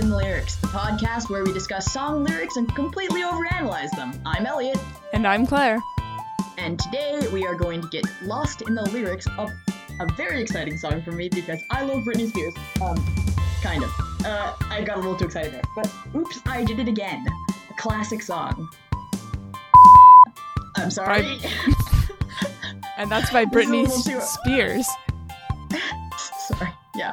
welcome to Lost in the Lyrics, the podcast where we discuss song lyrics and completely overanalyze them. I'm Elliot, And I'm Claire. and today we are going to get lost in the lyrics of a very exciting song for me because I love Britney Spears. Um, kind of. Uh, I got a little too excited there, but oops, I did it again. A classic song. I'm sorry. And that's by Britney too- Spears. sorry. Yeah.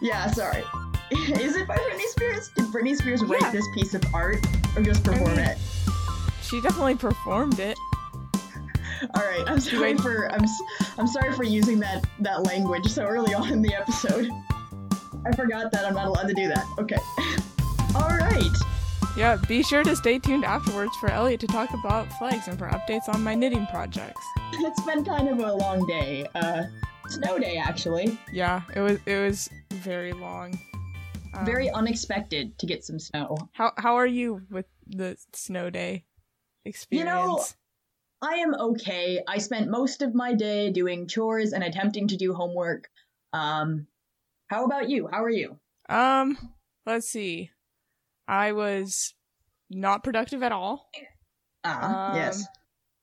Yeah, sorry. Is it by Britney Spears? Did Britney Spears write Yeah. this piece of art or just perform mean- it? She definitely performed it. All right, I'm sorry for I'm I'm sorry for using that that language so early on in the episode. I forgot that I'm not allowed to do that. Okay. All right. Yeah, be sure to stay tuned afterwards for Elliot to talk about flags and for updates on my knitting projects. It's been kind of a long day. Uh, snow day actually. Yeah, it was it was very long. Um, Very unexpected to get some snow. How how are you with the snow day experience? You know, I am okay. I spent most of my day doing chores and attempting to do homework. Um, how about you? How are you? um, let's see. I was not productive at all. Ah, Um, yes.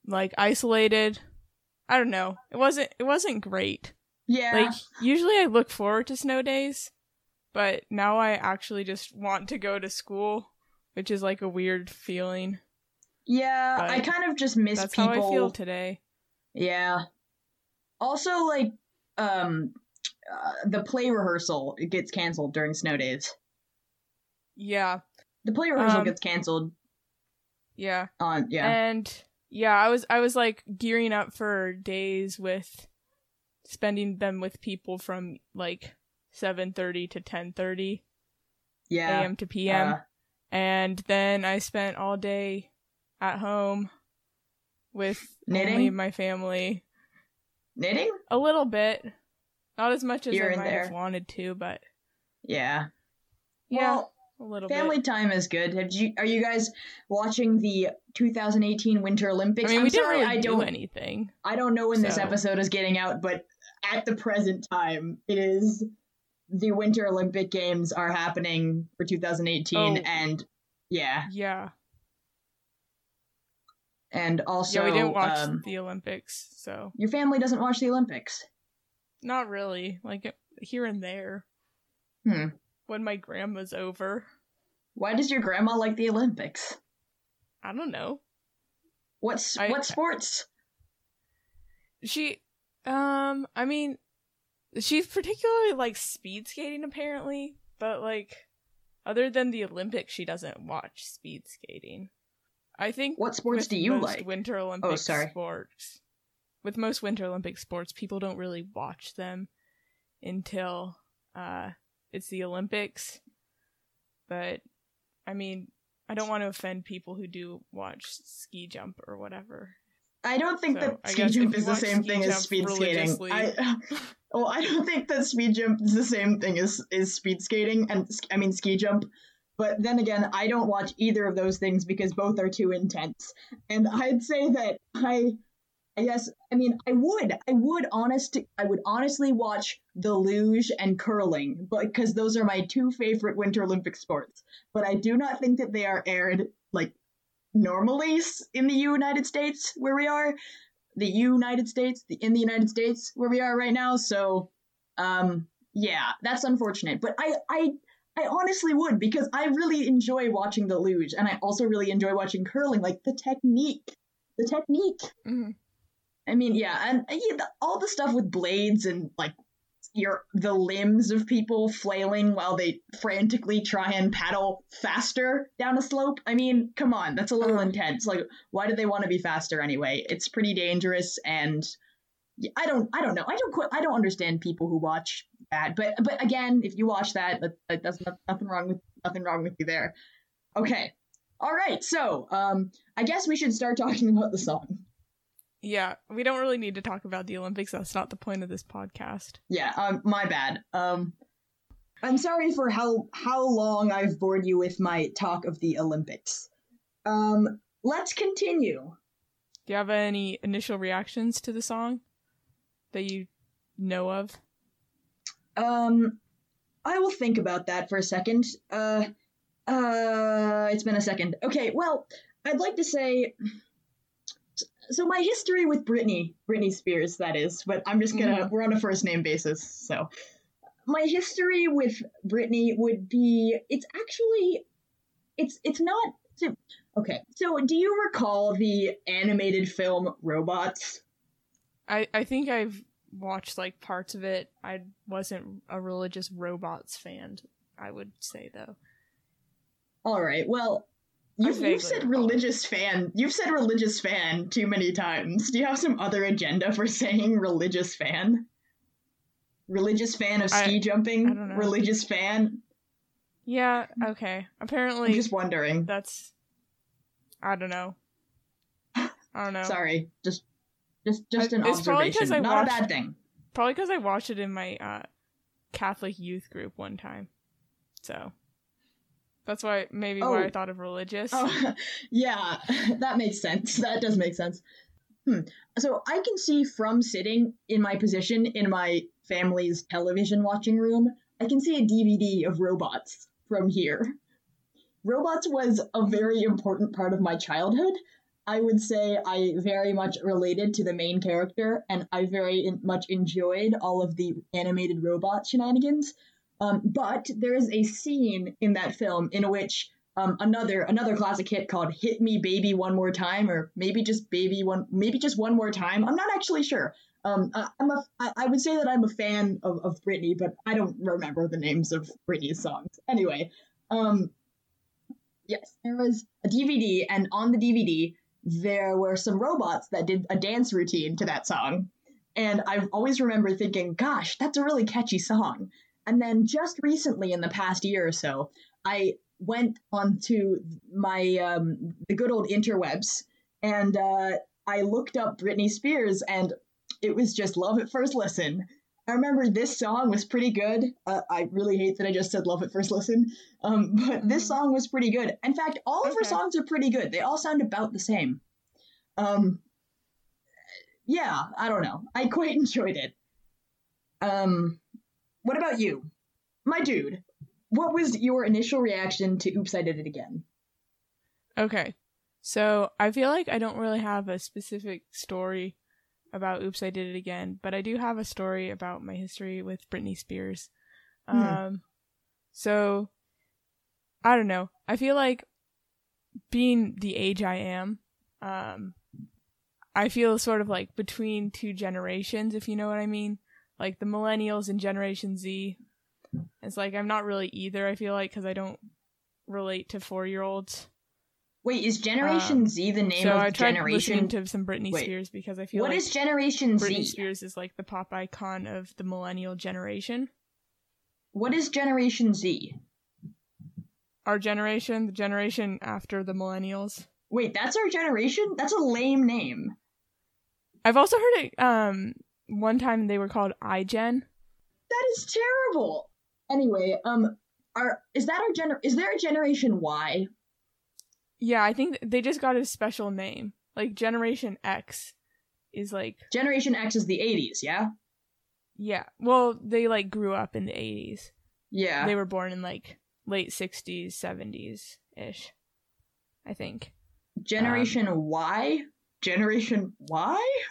Like isolated. I don't know. It wasn't it wasn't great. Yeah. Like usually I look forward to snow days, but now I actually just want to go to school, which is like a weird feeling. yeah, I kind of just miss That's people. how I feel today. Yeah. Also, like, um, uh, the play rehearsal it gets canceled during snow days. Yeah. The play rehearsal Um, gets canceled Yeah. on yeah. And yeah, I was I was like gearing up for days with spending them with people from like 7:30 to 10:30 yeah. a.m. to p.m. uh, and then I spent all day at home with only Knitting? my family. knitting? A little bit. Not as much as Here I might have wanted to, but Yeah. yeah, Well, a little family bit. time is good. Have you are you guys watching the 2018 Winter Olympics? I mean, I'm we didn't sorry, really I do don't anything. I don't know when this episode is getting out, but at the present time, it is the Winter Olympic Games are happening for 2018, Oh. and yeah, Yeah. and also yeah, we didn't watch um, the Olympics, so your family doesn't watch the Olympics. not really. Like here and there Hmm. when my grandma's over. Why does your grandma like the Olympics? I don't know. What's I- what sports? She um I mean she particularly likes speed skating apparently, but like other than the Olympics she doesn't watch speed skating. I think What sports do you most like? Oh, Winter Olympic sorry. sports. With most Winter Olympic sports, people don't really watch them until uh it's the Olympics. But I mean, I don't want to offend people who do watch ski jump or whatever. I don't think So, that ski jump is the same thing as speed skating. I, well, I don't think that speed jump is the same thing as is speed skating, and I mean ski jump. But then again, I don't watch either of those things because both are too intense. And I'd say that I, I guess, I mean, I would, I would honest, I would honestly watch the luge and curling, but because those are my two favorite Winter Olympic sports. But I do not think that they are aired normally in the United States where we are, the United States, the in the United States where we are right now. So, um, yeah, that's unfortunate. But I, I, I honestly would because I really enjoy watching the luge, and I also really enjoy watching curling. Like the technique, the technique. Mhm. I mean, yeah, and yeah, the, all the stuff with blades and like your the limbs of people flailing while they frantically try and paddle faster down a slope. I mean, come on, that's a little intense. Like, why do they want to be faster anyway? It's pretty dangerous, and I don't, I don't know. I don't, I don't understand people who watch that. But, but again, if you watch that, that, that that's nothing wrong with nothing wrong with you there. Okay, all right. So, um, I guess we should start talking about the song. Yeah, we don't really need to talk about the Olympics. That's not the point of this podcast. Yeah, um, my bad. Um, I'm sorry for how how long I've bored you with my talk of the Olympics. Um, let's continue. Do you have any initial reactions to the song that you know of? Um, I will think about that for a second. Uh, uh, it's been a second. Okay, well, I'd like to say. So my history with Britney, Britney Spears, that is, but I'm just gonna. Mhm. We're on a first name basis, so my history with Britney would be. It's actually, it's it's not. So, okay, so do you recall the animated film Robots? I I think I've watched like parts of it. I wasn't a religious robots fan. I would say though. All right. Well, I you've, you've said religious fan. You've said religious fan too many times. Do you have some other agenda for saying religious fan? Religious fan of ski I- jumping. I don't know. Religious fan. Yeah. Okay. Apparently, I'm just wondering. that's. I don't know. I don't know. Sorry. Just, just, just an it's probably observation. I Not a watched- bad thing. Probably because I watched it in my uh, Catholic youth group one time. So that's why maybe why Oh. I thought of religious. Oh, yeah, that makes sense. That does make sense. Hmm. So I can see from sitting in my position in my family's television watching room, I can see a DVD of robots from here. Robots was a very important part of my childhood. I would say I very much related to the main character, and I very much enjoyed all of the animated robot shenanigans. Um, but there is a scene in that film in which um, another another classic hit called "Hit Me, Baby, One More Time," or maybe just "Baby One," maybe just one more time. I'm not actually sure. Um, I, I'm a, I, would say that I'm a fan of, of Britney, but I don't remember the names of Britney's songs. Anyway, um, yes, there was a DVD, and on the DVD there were some robots that did a dance routine to that song, and I always remember thinking, "Gosh, that's a really catchy song." And then just recently, in the past year or so, I went onto my um, the good old interwebs and uh, I looked up Britney Spears and it was just love at first listen. I remember this song was pretty good. Uh, I really hate that I just said love at first listen, um, but this Mhm. song was pretty good. In fact, all of her songs are pretty good. They all sound about the same. Um, yeah, I don't know. I quite enjoyed it. Um, what about you, my dude? What was your initial reaction to "Oops, I Did It Again"? Okay. So I feel like I don't really have a specific story about Oops I Did It Again, but I do have a story about my history with Britney Spears. Hmm. Um so I don't know. I feel like being the age I am, um I feel sort of like between two generations, if you know what I mean. Like the millennials and Generation Z. It's like I'm not really either, I feel like, because I don't relate to four year olds. Wait, is Generation Um, Z the name so of I tried generation? listening to some Britney Wait, Spears because I feel What like is Generation Britney Z? Spears is like the pop icon of the millennial generation. What is Generation Z? Our generation, the generation after the millennials. Wait, that's our generation? That's a lame name. I've also heard it um one time they were called iGen. That is terrible. Anyway, um, are is that our gener? Is there a Generation Y? Yeah, I think they just got a special name. Like Generation X is like Generation X is the '80s, yeah. yeah. Well, they like grew up in the 80s. Yeah. They were born in like late 60s, 70s ish. I think. Generation um, Y. Generation Y.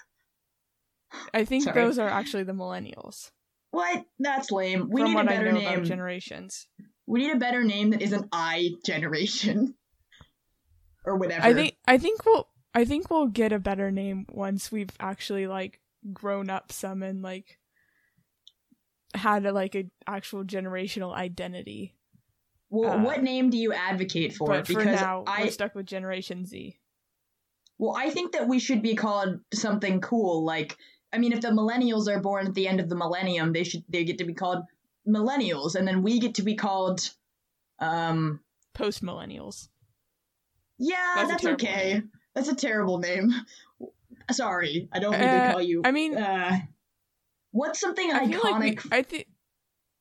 I think Sorry. those are actually the millennials. What? That's lame. We from need a better name. generations. we need a better name that isn't I generation. or whatever. I think I think we'll I think we'll get a better name once we've actually like grown up some and like had a, like a actual generational identity. Well, uh, what name do you advocate for? but for because now, I we're stuck with Generation Z. well, I think that we should be called something cool. Like, I mean, if the millennials are born at the end of the millennium, they should they get to be called millennials, and then we get to be called, um, Post millennials. yeah, That's that's, okay. name. That's a terrible name. Sorry, I don't mean to Uh, call you. I mean- uh, what's something I feel like we, iconic? I think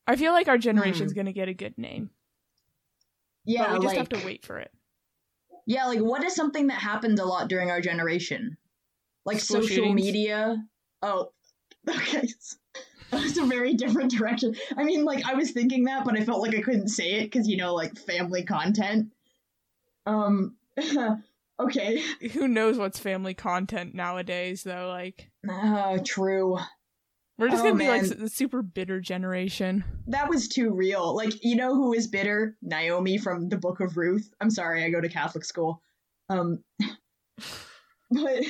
I feel like our generation's Hmm. gonna get a good name, yeah, but we just like, have to wait for it. Yeah, like what is something that happened a lot during our generation? Like School social shootings. media. Oh, okay. was a very different direction. I mean, like I was thinking that, but I felt like I couldn't say it because you know, like family content. Um. okay. Who knows what's family content nowadays, though? Like, Uh, true. we're just Oh, gonna be like man. the super bitter generation. That was too real. Like, you know who is bitter? Naomi from the Book of Ruth. I'm sorry, I go to Catholic school. Um, but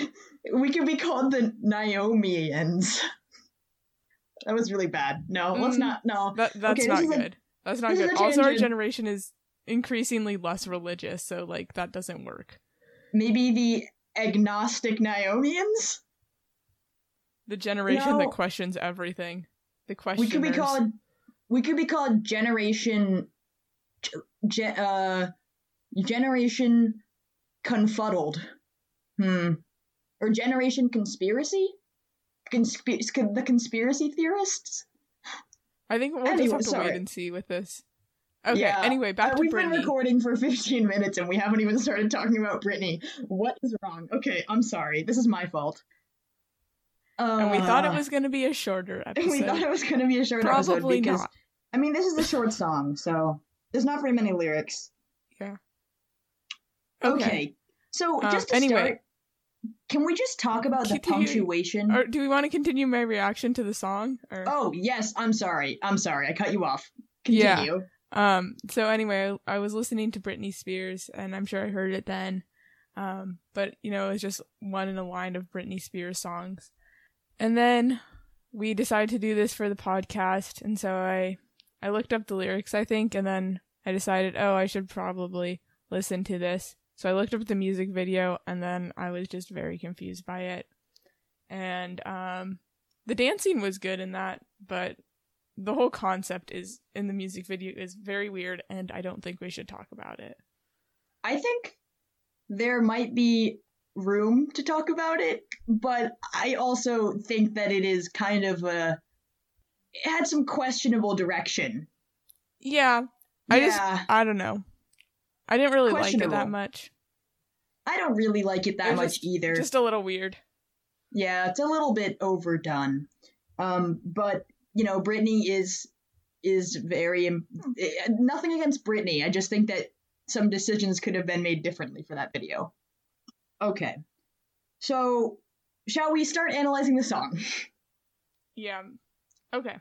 we could be called the Naomians. That was really bad. No, let's Mm. not. No. That that's Okay, not good. that's not good. Also, our generation is increasingly less religious, so like that doesn't work. Maybe the agnostic Naomians? The generation No. that questions everything. The question. We could be called. We could be called Generation. Ge- uh, Generation Confuddled. Hmm. Or Generation Conspiracy? Consp- the conspiracy theorists? I think we'll Anyway, just have to sorry. wait and see with this. Okay. Yeah, Anyway, back Uh, to we've been recording for 15 minutes and we haven't even started talking about Britney. What is wrong? Okay, I'm sorry. This is my fault. Uh, and we thought it was going to be a shorter episode. We thought it was going to be a short episode Probably because not. I mean this is a short song, so there's not very many lyrics. Okay. Okay. So Um, just to anyway. start, can we just talk about the Continue- punctuation? Or do we want to continue my reaction to the song? Or Oh yes, I'm sorry. I'm sorry. I cut you off. Yeah. Continue. Um. So anyway, I, I was listening to Britney Spears, and I'm sure I heard it then. Um. But you know, it was just one in a line of Britney Spears songs, and then we decided to do this for the podcast, and so I I looked up the lyrics, I think, and then I decided, oh, I should probably listen to this. So I looked up the music video, and then I was just very confused by it. And um, the dancing was good in that, but the whole concept is in the music video is very weird and I don't think we should talk about it. I think there might be room to talk about it, but I also think that it is kind of a it had some questionable direction. Yeah, I yeah, just I don't know. I didn't really like it that much. I don't really like it that It much either. Just a little weird. Yeah, it's a little bit overdone. Um, but you know, Britney is is very im- eh, nothing against Britney. I just think that some decisions could have been made differently for that video. Okay, so shall we start analyzing the song? Yeah. Okay.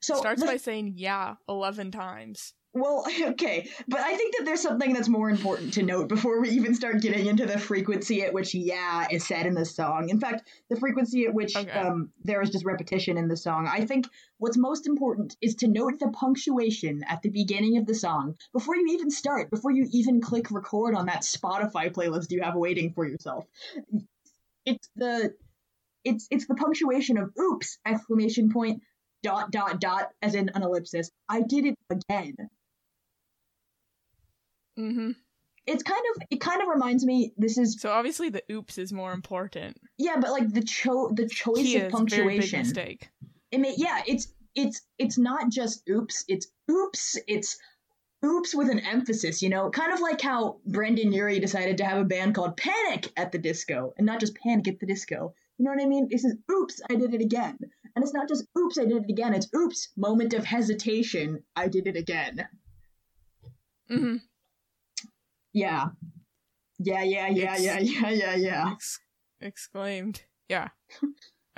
So Starts by saying yeah 11 times. Well, okay, but I think that there's something that's more important to note before we even start getting into the frequency at which "yeah" is said in the song. In fact, the frequency at which Okay. um, there is just repetition in the song. I think what's most important is to note the punctuation at the beginning of the song before you even start, before you even click record on that Spotify playlist you have waiting for yourself. It's the it's it's the punctuation of "oops!" exclamation point dot dot dot as in an ellipsis. I did it again. Mm-hmm. it's kind of it kind of reminds me this is So obviously the oops is more important. yeah but like the cho the choice of is very big punctuation mistake. it may, yeah it's it's it's not just oops it's oops it's oops with an emphasis you know kind of like how brendon urie decided to have a band called panic at the disco and not just panic at the disco you know what i mean this is oops i did it again and it's not just oops i did it again it's oops moment of hesitation i did it again Mm-hmm. Yeah yeah yeah yeah It's- yeah yeah yeah yeah Ex- exclaimed. Yeah.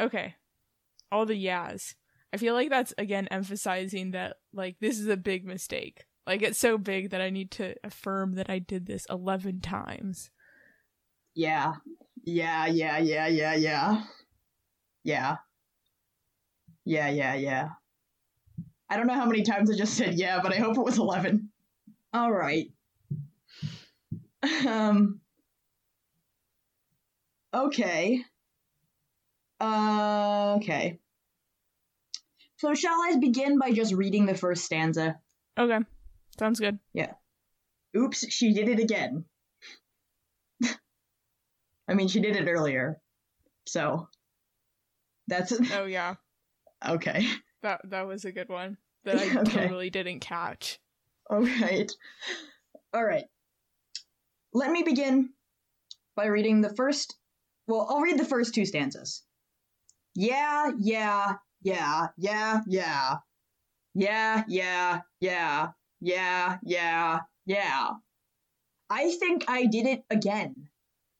okay. All the yas. I feel like that's again emphasizing that like this is a big mistake. Like it's so big that I need to affirm that I did this 11 times. Yeah. Yeah, yeah, yeah, yeah, yeah. Yeah. Yeah, yeah, yeah. I don't know how many times I just said yeah, but I hope it was 11. All right. Um Okay. Uh, okay. So shall I begin by just reading the first stanza? Okay. Sounds good. Yeah. Oops, she did it again. I mean, she did it earlier. So that's Oh yeah. okay. That that was a good one that I Okay. totally didn't catch. All right. All right. Let me begin by reading the first. Well, I'll read the first two stanzas. Yeah, yeah, yeah, yeah, yeah. Yeah, yeah, yeah, yeah, yeah, yeah. I think I did it again.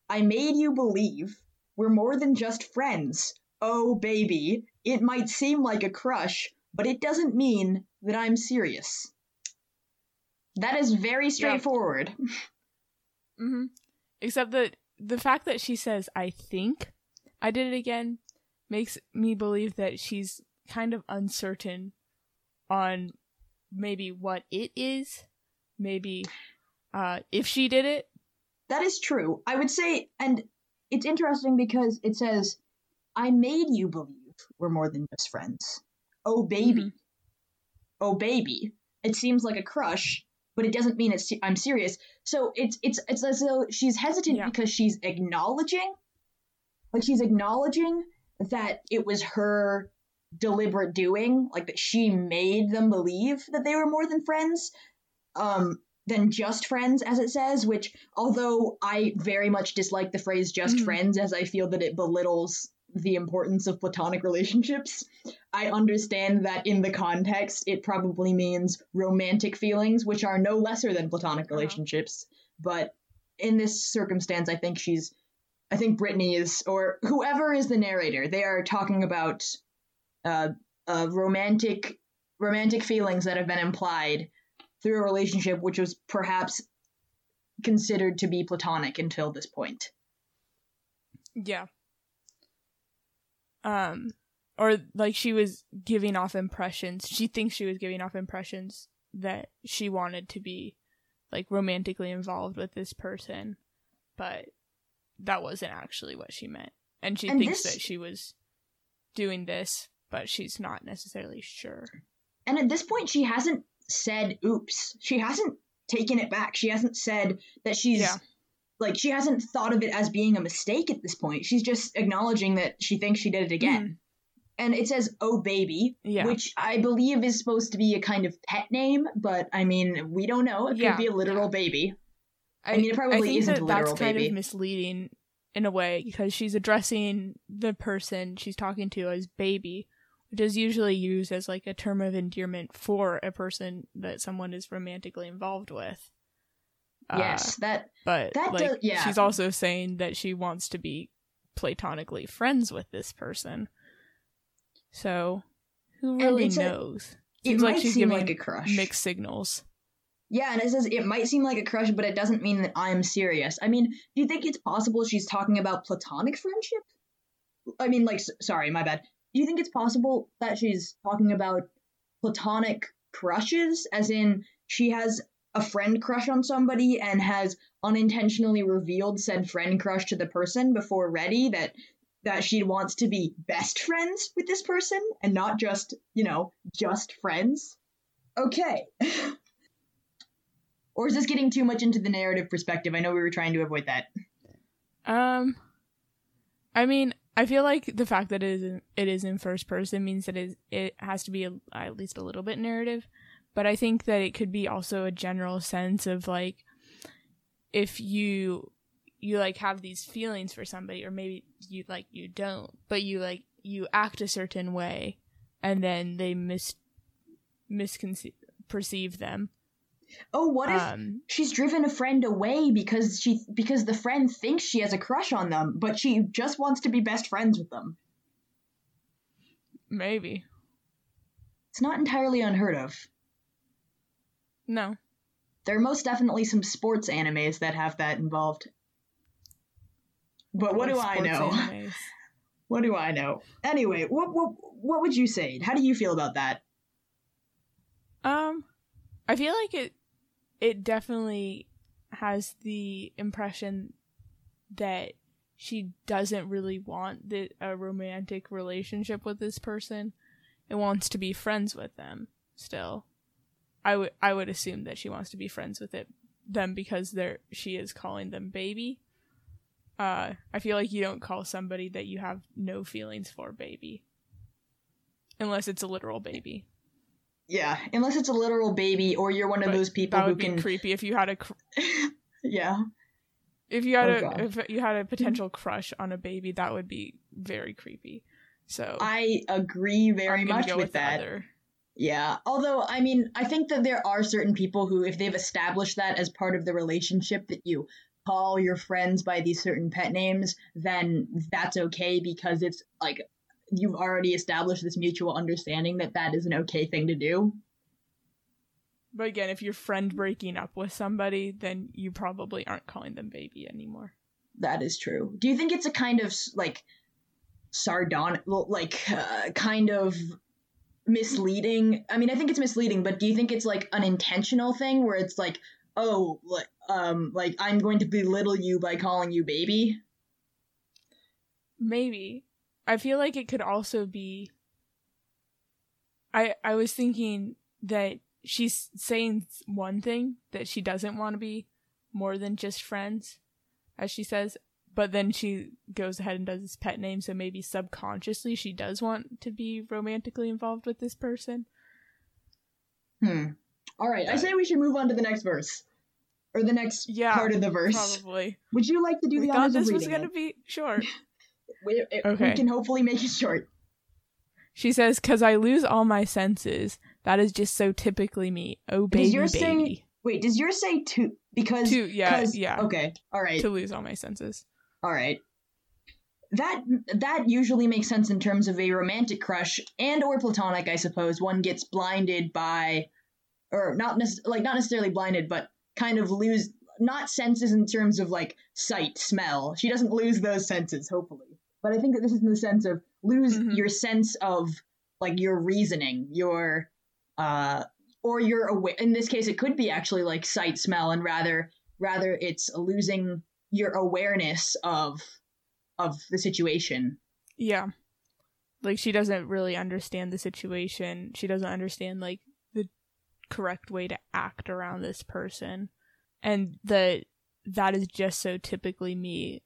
I made you believe we're more than just friends. Oh, baby, it might seem like a crush, but it doesn't mean that I'm serious. That is very straightforward. Mm-hmm. Except that the fact that she says, I think I did it again, makes me believe that she's kind of uncertain on maybe what it is, maybe uh, if she did it. That is true. I would say, and it's interesting because it says, I made you believe we're more than just friends. Oh, baby. Mm-hmm. Oh, baby. It seems like a crush, but it doesn't mean it's I'm serious. So it's it's it's as though she's hesitant yeah. because she's acknowledging, like she's acknowledging that it was her deliberate doing, like that she made them believe that they were more than friends, um, than just friends, as it says. Which, although I very much dislike the phrase "just mm-hmm. friends," as I feel that it belittles the importance of platonic relationships. I understand that in the context, it probably means romantic feelings, which are no lesser than platonic uh-huh. relationships. But in this circumstance, I think she's, I think Britney is, or whoever is the narrator, they are talking about uh, uh, romantic, romantic feelings that have been implied through a relationship which was perhaps considered to be platonic until this point. Yeah um or like she was giving off impressions. She thinks she was giving off impressions that she wanted to be like romantically involved with this person but that wasn't actually what she meant. And she and thinks this... that she was doing this but she's not necessarily sure. And at this point she hasn't said oops. She hasn't taken it back. She hasn't said that she's yeah like she hasn't thought of it as being a mistake at this point. She's just acknowledging that she thinks she did it again. Mm. And it says "Oh baby," yeah. which I believe is supposed to be a kind of pet name, but I mean we don't know. It yeah. could be a literal baby. I, I, mean, it probably isn't that a literal that's kind baby. of misleading in a way because she's addressing the person she's talking to as baby, which is usually used as like a term of endearment for a person that someone is romantically involved with. Yes, uh, that. But that like, does, yeah. she's also saying that she wants to be platonically friends with this person. So, who really knows? A, Seems like she's giving like a crush. mixed signals. Yeah, and it says it might seem like a crush, but it doesn't mean that I'm serious. I mean, do you think it's possible she's talking about platonic friendship? I mean, like, sorry, my bad. Do you think it's possible that she's talking about platonic crushes, as in she has a friend crush on somebody and has unintentionally revealed said friend crush to the person before ready that that she wants to be best friends with this person and not just, you know, just friends. Okay. or is this getting too much into the narrative perspective? I know we were trying to avoid that. Um I mean, I feel like the fact that it is in, it is in first person means that it, it has to be a, at least a little bit narrative but I think that it could be also a general sense of like if you you like have these feelings for somebody or maybe you like you don't but you like you act a certain way and then they mis misconceive perceive them. Oh what if um, she's driven a friend away because she because the friend thinks she has a crush on them but she just wants to be best friends with them? Maybe. It's not entirely unheard of no. There are most definitely some sports animes that have that involved. But what do I know? what do I know? Anyway, what what what would you say? How do you feel about that? Um, I feel like it it definitely has the impression that she doesn't really want the, a romantic relationship with this person and wants to be friends with them still. I would I would assume that she wants to be friends with it them because they're she is calling them baby. Uh, I feel like you don't call somebody that you have no feelings for baby, unless it's a literal baby. Yeah, unless it's a literal baby, or you're one of those people that who would can be creepy if you had a. Cr- yeah. If you had oh, a God. if you had a potential crush on a baby, that would be very creepy. So I agree very much with the that. other. Yeah. Although, I mean, I think that there are certain people who, if they've established that as part of the relationship, that you call your friends by these certain pet names, then that's okay because it's like you've already established this mutual understanding that that is an okay thing to do. But again, if you're friend breaking up with somebody, then you probably aren't calling them baby anymore. That is true. Do you think it's a kind of like sardonic, like uh, kind of misleading? I mean, I think it's misleading, but do you think it's like an intentional thing where it's like, oh, um, like I'm going to belittle you by calling you baby? Maybe. I feel like it could also be I I was thinking that she's saying one thing that she doesn't want to be more than just friends as she says, but then she goes ahead and does this pet name so maybe subconsciously she does want to be romantically involved with this person. Hmm. All right, I say we should move on to the next verse. Or the next Yeah, part of the verse. Probably. Would you like to do we the thought honors of this was going to be short. We, it- Okay. we can hopefully make it short. She says, "Cause I lose all my senses. That is just so typically me. Oh baby, Does yours say- Wait, does yours say two? Because to yeah, 'cause- yeah, Okay, all right, to lose all my senses. All right. That that usually makes sense in terms of a romantic crush and or platonic, I suppose. One gets blinded by, or not nec- like not necessarily blinded, but kind of lose not senses in terms of like sight, smell. She doesn't lose those senses, hopefully. But I think that this is in the sense of lose Mhm. your sense of like your reasoning, your uh or your awa- in this case it could be actually like sight, smell and rather rather it's losing your awareness of of the situation. Yeah, like she doesn't really understand the situation. She doesn't understand like the correct way to act around this person, and that that is just so typically me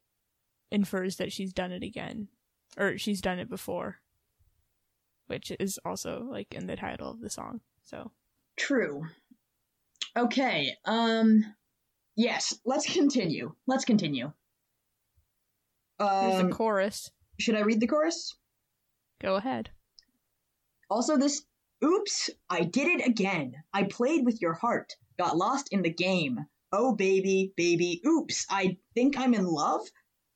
infers that she's done it again, or she's done it before, which is also like in the title of the song. So True. Okay. Um yes, let's continue. Let's continue. Um, the chorus. should I read the chorus? Go ahead. Also, this oops, I did it again. I played with your heart, got lost in the game. Oh, baby, baby, oops, I think I'm in love?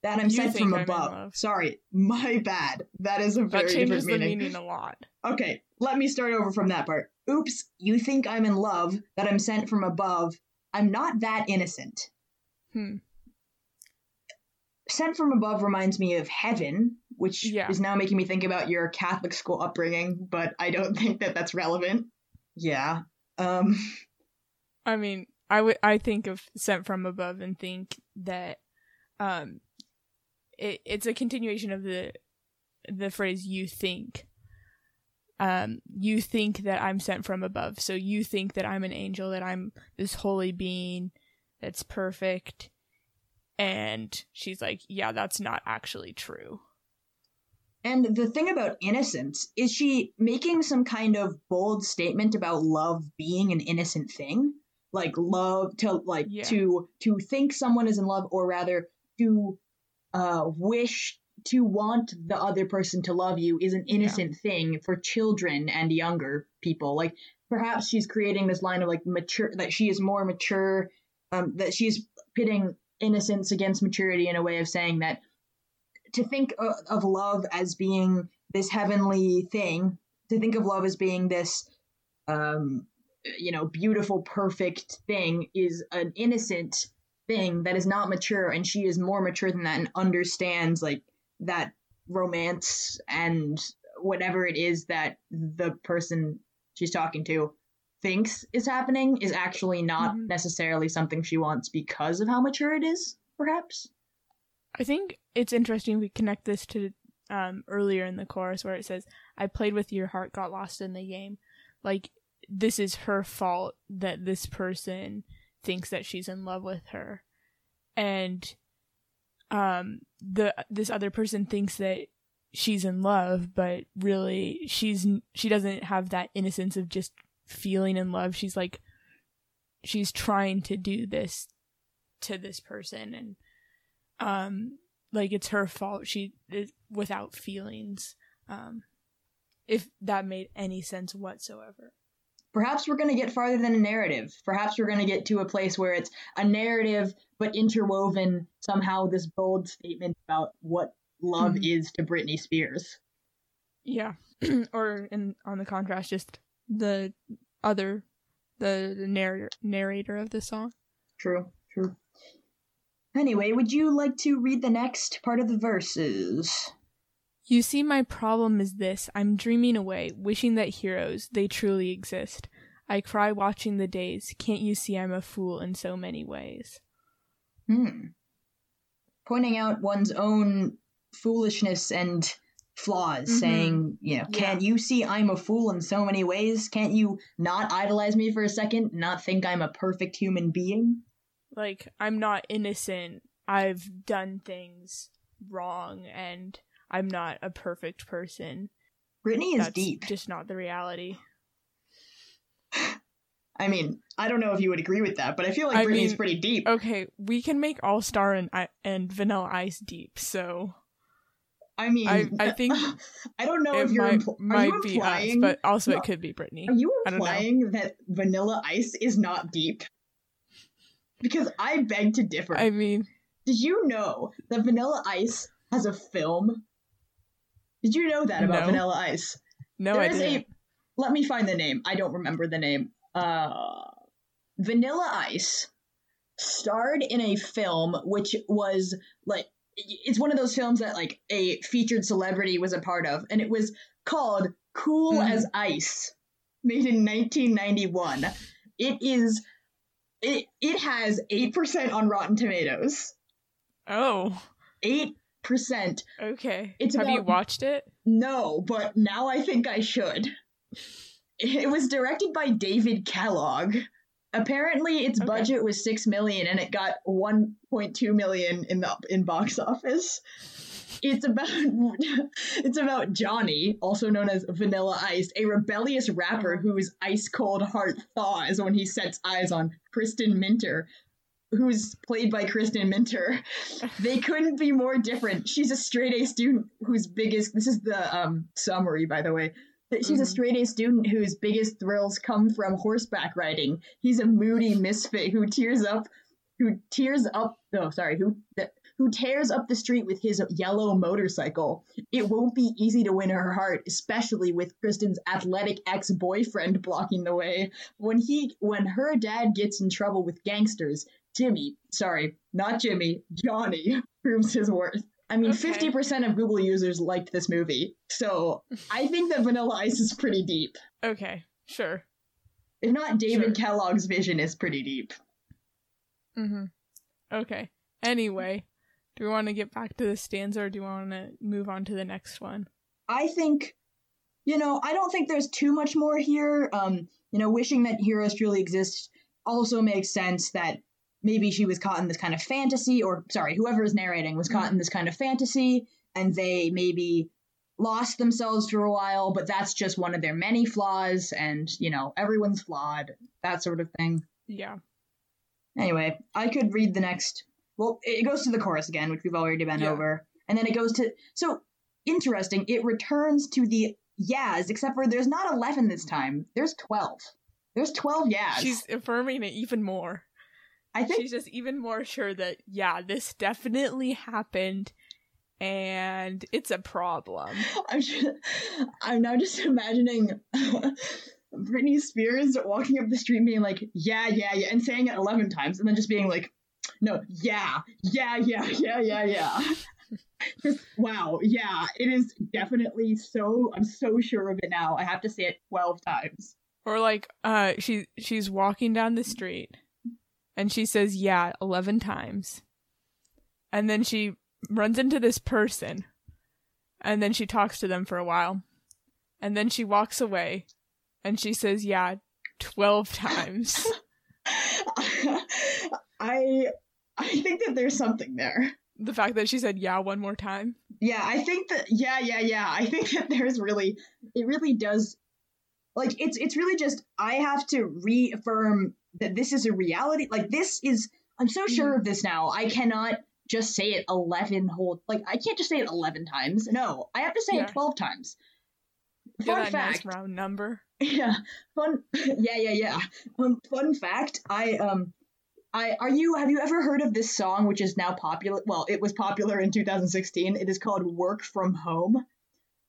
That I'm You sent from I'm above. Sorry, my bad. That is a very That changes different the meaning. meaning a lot. Okay, let me start over from that part. Oops, you think I'm in love, that I'm sent from above. I'm not that innocent. Hmm. Sent from above reminds me of heaven, which Yeah. is now making me think about your Catholic school upbringing, but I don't think that that's relevant. Yeah. Um, I mean, I would I think of sent from above and think that um it, it's a continuation of the the phrase you think. Um you think that I'm sent from above. So you think that I'm an angel, that I'm this holy being that's perfect. And she's like, "Yeah, that's not actually true." and the thing about innocence is she making some kind of bold statement about love being an innocent thing? Like love to like Yeah. to to think someone is in love or rather to uh wish to want the other person to love you is an innocent thing for children and younger people. Like perhaps she's creating this line of like mature that she is more mature um that she's pitting innocence against maturity in a way of saying that to think of, of love as being this heavenly thing, to think of love as being this, um, you know, beautiful, perfect thing is an innocent thing that is not mature, and she is more mature than that and understands like that romance and whatever it is that the person she's talking to thinks is happening is actually not Mhm. necessarily something she wants because of how mature it is, perhaps. I think it's interesting we connect this to um, earlier in the chorus where it says, I played with your heart, got lost in the game. Like, this is her fault that this person thinks that she's in love with her. And um the this other person thinks that she's in love, but really she's she doesn't have that innocence of just feeling in love. She's like she's trying to do this to this person and um like it's her fault she is without feelings Um, if that made any sense whatsoever. Perhaps we're going to get farther than a narrative. Perhaps we're going to get to a place where it's a narrative, but interwoven somehow this bold statement about what love Mhm. is to Britney Spears. Yeah. or in on the contrast, just the other the, the narrator narrator of the song. True, true. Anyway, would you like to read the next part of the verses? You see, my problem is this I'm dreaming away, wishing that heroes, they truly exist. I cry watching the days. Can't you see I'm a fool in so many ways? Hmm. Pointing out one's own foolishness and flaws, Mhm. saying, you know, Yeah. can't you see I'm a fool in so many ways? Can't you not idolize me for a second, not think I'm a perfect human being? Like, I'm not innocent. I've done things wrong, and I'm not a perfect person. Britney is That's deep. just not the reality. I mean, I don't know if you would agree with that, but I feel like I Britney's mean- pretty deep. Okay, we can make All Star and and Vanilla Ice deep, so I mean, I- I think I don't know if you're might, impl- are might you be us, implying but also No. it could be Britney. Are you implying that Vanilla Ice is not deep? Because I beg to differ. I mean, Did you know that Vanilla Ice has a film? Did you know that about No. Vanilla Ice? no, There I is didn't. a. Let me find the name. I don't remember the name. Uh, Vanilla Ice starred in a film which was like it's one of those films that like a featured celebrity was a part of, and it was called Cool Mhm. as Ice, made in 1991. It is. It, it has 8% on Rotten Tomatoes. Oh, 8%. okay. It's Have you watched it? No, but now I think I should. It was directed by David Kellogg. Apparently, its Okay. budget was six million, and it got one point two million in the in box office. It's about it's about Johnny, also known as Vanilla Ice, a rebellious rapper Uh-huh. whose ice cold heart thaws when he sets eyes on Kristin Minter, who's played by Kristin Minter. They couldn't be more different. She's a straight A student whose biggest this is the um summary by the way. She's a Mhm. straight A student whose biggest thrills come from horseback riding. He's a moody misfit who tears up who tears up oh sorry, who who tears up the street with his yellow motorcycle. It won't be easy to win her heart, especially with Kristen's athletic ex-boyfriend blocking the way. When he when her dad gets in trouble with gangsters, Jimmy, sorry, not Jimmy, Johnny proves his worth. I mean, Okay. fifty percent of Google users liked this movie, so I think that Vanilla Ice is pretty deep. Okay, sure. If not, David Sure. Kellogg's vision is pretty deep. Mm-hmm. Okay. Anyway, do we want to get back to the stanza or do you want to move on to the next one? I think, you know, I don't think there's too much more here. Um, you know, wishing that heroes truly exist also makes sense that maybe she was caught in this kind of fantasy, or sorry, whoever is narrating was caught mm-hmm. in this kind of fantasy, and they maybe lost themselves for a while, but that's just one of their many flaws, and, you know, everyone's flawed, that sort of thing. Yeah. Anyway, I could read the next. Well, it goes to the chorus again, which we've already been Yeah. over, and then it goes to. So interesting. It returns to the yas, except for there's not eleven this time. There's twelve. There's twelve yas. She's affirming it even more. I think She's just even more sure that, yeah, this definitely happened and it's a problem. I'm. Just, I'm now just imagining. Britney Spears walking up the street being like, yeah, yeah, yeah, and saying it 11 times, and then just being like, no, yeah, yeah, yeah, yeah, yeah, yeah. Just, wow, yeah, it is definitely so, I'm so sure of it now. I have to say it 12 times. Or like, uh, she she's walking down the street, and she says "yeah" eleven times, and then she runs into this person, and then she talks to them for a while, and then she walks away, and she says "yeah" twelve times. I I think that there's something there. the fact that she said "yeah" one more time. Yeah, I think that yeah, yeah, yeah. I think that there's really it really does like it's it's really just I have to reaffirm that this is a reality. Like this is I'm so sure of this now. I cannot just say it 11 whole like I can't just say it 11 times. No, I have to say Yeah. it 12 times. Fun that fact. nice round number. Yeah, fun. Yeah, yeah, yeah. Um, fun fact. I um, I are you have you ever heard of this song which is now popular? Well, it was popular in 2016. It is called "Work from Home,"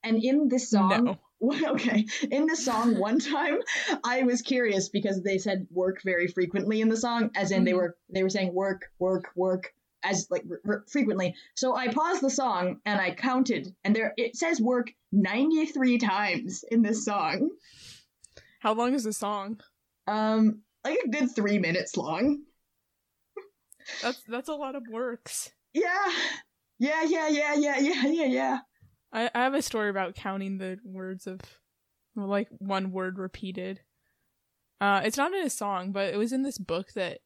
and in this song, No. Well, okay. In the song, one time, I was curious because they said work very frequently in the song, as in they Mhm. were they were saying work, work, work as like r- r- frequently. So I paused the song and I counted, and there it says work ninety three times in this song. How long is the song? Um, like a good three minutes long. That's that's a lot of works. Yeah, yeah, yeah, yeah, yeah, yeah, yeah, yeah. I, I have a story about counting the words of like one word repeated. Uh it's not in a song, but it was in this book that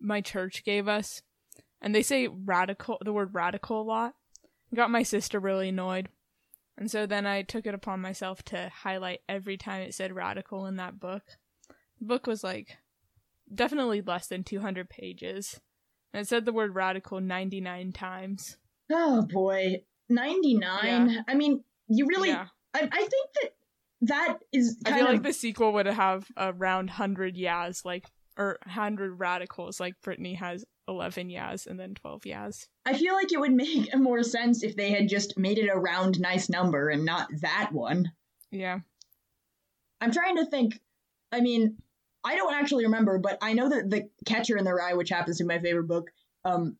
my church gave us. And they say radical the word radical a lot. It got my sister really annoyed. And so then I took it upon myself to highlight every time it said radical in that book. The book was like definitely less than 200 pages. And it said the word radical 99 times. Oh boy, ninety nine. I mean, you really. yeah. I, I think that that is I feel of like the sequel would have around hundred yas, like or hundred radicals, like Britney has eleven yas and then twelve yas. I feel like it would make more sense if they had just made it a round, nice number and not that one. Yeah. I'm trying to think. I mean, I don't actually remember, but I know that the Catcher in the Rye, which happens to be my favorite book, um,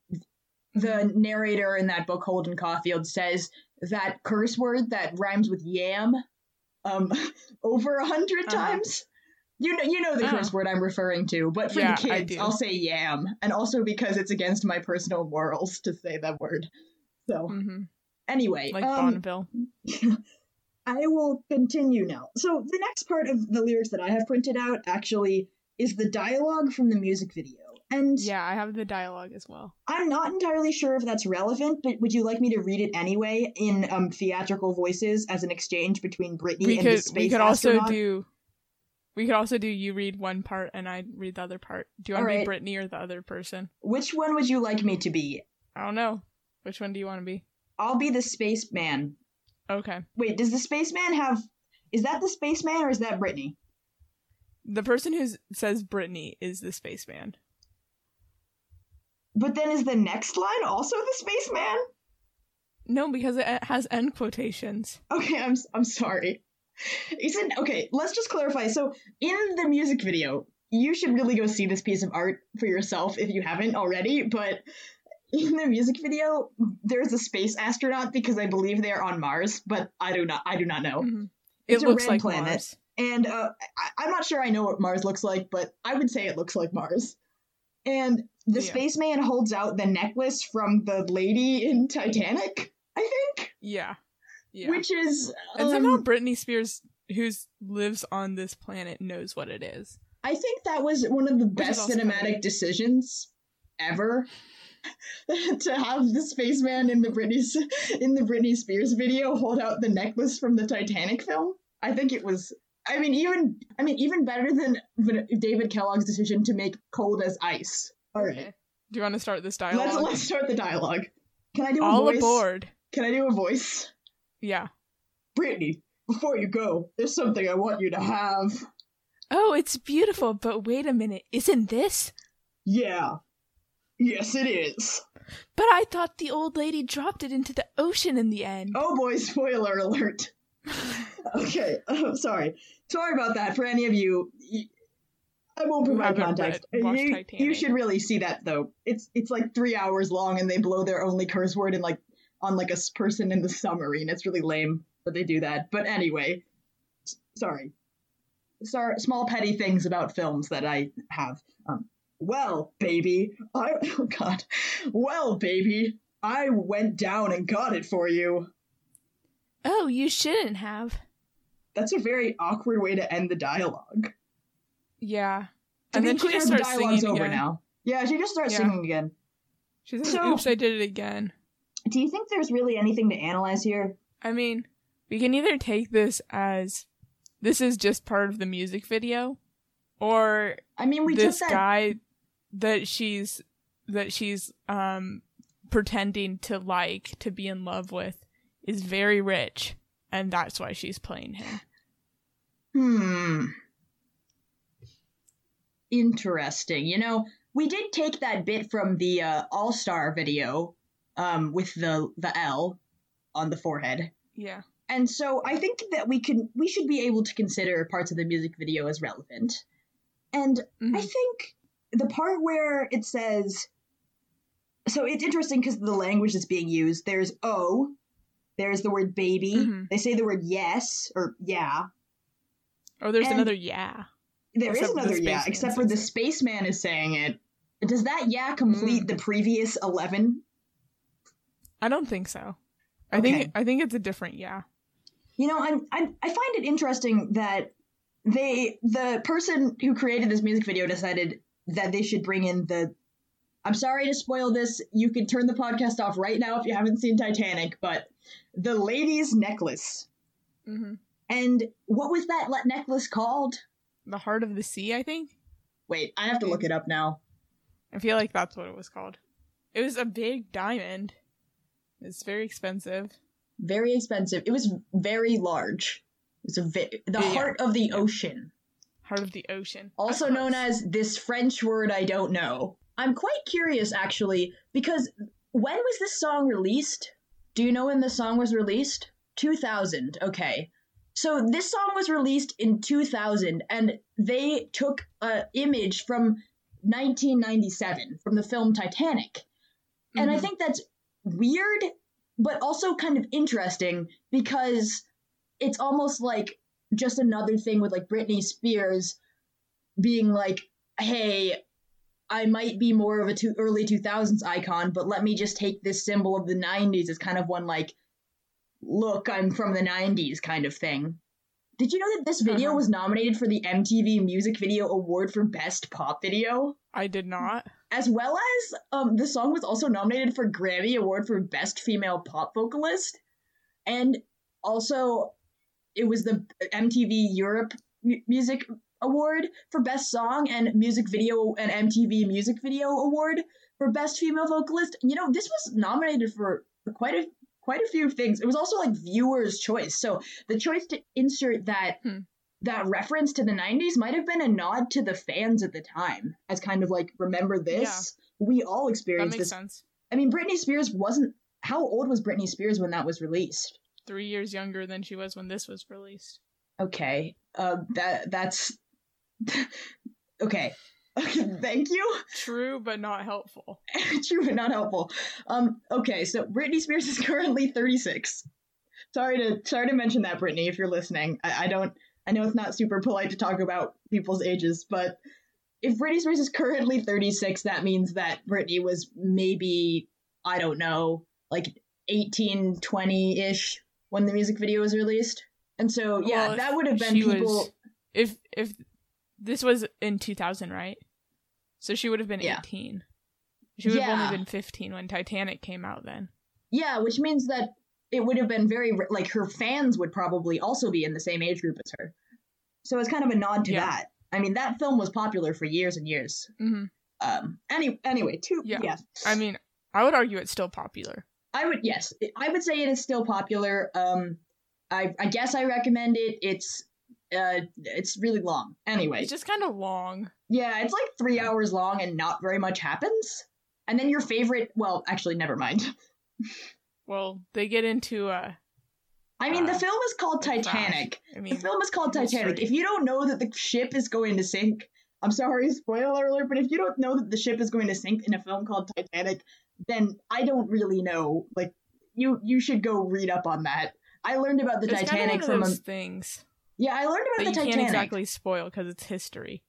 the narrator in that book, Holden Caulfield, says that curse word that rhymes with yam, um, over a 100 Uh-huh. times. You know, you know the Oh. curse word I'm referring to, but for Yeah, the kids. I'll say yam, and also because it's against my personal morals to say that word. So hmm anyway, Like um, Bonneville. I will continue now. So the next part of the lyrics that I have printed out actually is the dialogue from the music video. And Yeah, I have the dialogue as well. I'm not entirely sure if that's relevant, but would you like me to read it anyway in um, theatrical voices as an exchange between Britney We and the could space we could also do we could also do you read one part and I read the other part. Do you want to Alright. be Britney or the other person? Which one would you like me to be? I don't know. Which one do you want to be? I'll be the spaceman. Okay. Wait, does the spaceman have? Is that the spaceman or is that Britney? The person who says Britney is the spaceman. But then is the next line also the spaceman? No, because it has end quotations. Okay, I'm I'm sorry. Isn't okay? Let's just clarify. So in the music video, you should really go see this piece of art for yourself if you haven't already. But in the music video, there's a space astronaut because I believe they're on Mars, but I do not. I do not know. Mhm. It's It a looks like planet. Mars. And uh, I, I'm not sure I know what Mars looks like, but I would say it looks like Mars. And the Yeah. spaceman holds out the necklace from the lady in Titanic, I think, Yeah. Yeah. which is and somehow um, Britney Spears, who lives on this planet, knows what it is. I think that was one of the is best cinematic decisions ever. to have the spaceman in the Britney in the Britney Spears video hold out the necklace from the Titanic film. I think it was. I mean, even I mean, even better than David Kellogg's decision to make Cool as Ice. All right, Okay. Do you want to start this let's dialogue? let's start the dialogue. Can I do a All voice? aboard. Can I do a voice? Yeah. Britney, before you go, there's something I want you to have. Oh, it's beautiful, but wait a minute. Isn't this? Yeah. Yes, it is. But I thought the old lady dropped it into the ocean in the end. Oh boy, spoiler alert. Okay, oh, sorry. Sorry about that for any of you. Y- I won't provide context. You, you should really see that though. It's it's like three hours long, and they blow their only curse word in like on like a person in the submarine. It's really lame, that they do that. But anyway, s- sorry. Sorry, small petty things about films that I have. Um, well, baby, I oh god. Well, baby, I went down and got it for you. oh, you shouldn't have. That's a very awkward way to end the dialogue. Yeah. To and be then she clear, just the starts dialogue's singing over again. now. Yeah, she just starts Yeah. singing again. She says, So- "Oops, I did it again." Do you think there's really anything to analyze here? I mean, we can either take this as this is just part of the music video, or I mean, we this took that. guy that she's that she's um pretending to like to be in love with is very rich and that's why she's playing him. Hmm. Interesting. You know, we did take that bit from the uh, All Star video um, with the the L on the forehead. Yeah. And so I think that we can we should be able to consider parts of the music video as relevant. And Mhm. I think the part where it says so it's interesting because the language that's being used. There's O, there's the word baby. Mhm. They say the word yes or yeah. Oh, there's And- another yeah. There is Except for the another yeah, except for the it. spaceman is saying it. Does that yeah complete Mm. the previous eleven? I don't think so. I Okay. think I think it's a different yeah. You know, I, I I find it interesting that they the person who created this music video decided that they should bring in the. I'm sorry to spoil this. You can turn the podcast off right now if you haven't seen Titanic, but the lady's necklace. hmm And what was that le- necklace called? The heart of the sea, I think. Wait, I have to look it up now. I feel like that's what it was called. It was a big diamond. It's very expensive. Very expensive. It was very large. It's a vi- the Yeah. heart of the ocean. Heart of the ocean. also known as this French word I don't know. I'm quite curious actually because when was this song released? Do you know when the song was released? 2000. Okay. So this song was released in 2000 and they took a image from 1997 from the film Titanic. And I Mhm. think that's weird but also kind of interesting because it's almost like just another thing with like Britney Spears being like, hey, I might be more of a two, early 2000s icon, but let me just take this symbol of the 90s as kind of one like, look, I'm from the 90s kind of thing. Did you know that this video Uh-huh. was nominated for the MTV Music Video Award for Best Pop Video? I did not. As well as, um, the song was also nominated for Grammy Award for Best Female Pop Vocalist. And also, it was the MTV Europe M- Music Award for Best Song and Music Video and MTV Music Video Award for Best Female Vocalist. You know, this was nominated for quite a quite a few things. It was also like viewers' choice. So the choice to insert that Hmm. that reference to the 90s might have been a nod to the fans at the time as kind of like remember this we all That experienced makes this sense. i mean britney spears wasn't how old was britney spears when that was released Three years younger than she was when this was released. okay uh that that's okay okay thank you. True, but not helpful. true but not helpful. Um okay so britney spears is currently 36 sorry to sorry to mention that britney if you're listening. I, I don't i know it's not super polite to talk about people's ages but if britney spears is currently 36 that means that britney was maybe i don't know like 18 20-ish when the music video was released. And so yeah Well, that would have been people was- If if this was in 2000, right? So she would have been Yeah. 18. She would have only been 15 when Titanic came out then. Yeah, which means that it would have been very like her fans would probably also be in the same age group as her. So it's kind of a nod to Yeah. that. I mean, that film was popular for years and years. hmm Um. Any anyway, two. Yeah. Yes. I mean, I would argue it's still popular. I would. Yes, I would say it is still popular. Um. I I guess I recommend it. It's uh. It's really long. Anyway. It's just kind of long. yeah, it's like three hours long and not very much happens. And then your favorite. Well, actually, never mind. Well, they get into uh I mean, the Uh, film is called. Titanic. I mean, The film is called history. Titanic. If you don't know that the ship is going to sink, I'm sorry, spoiler alert, but if you don't know that the ship is going to sink in a film called Titanic, then I don't really know. Like, you you should go read up on that. I learned about the it's Titanic kind of from a things yeah. I learned about you the can't exactly spoil because it's history.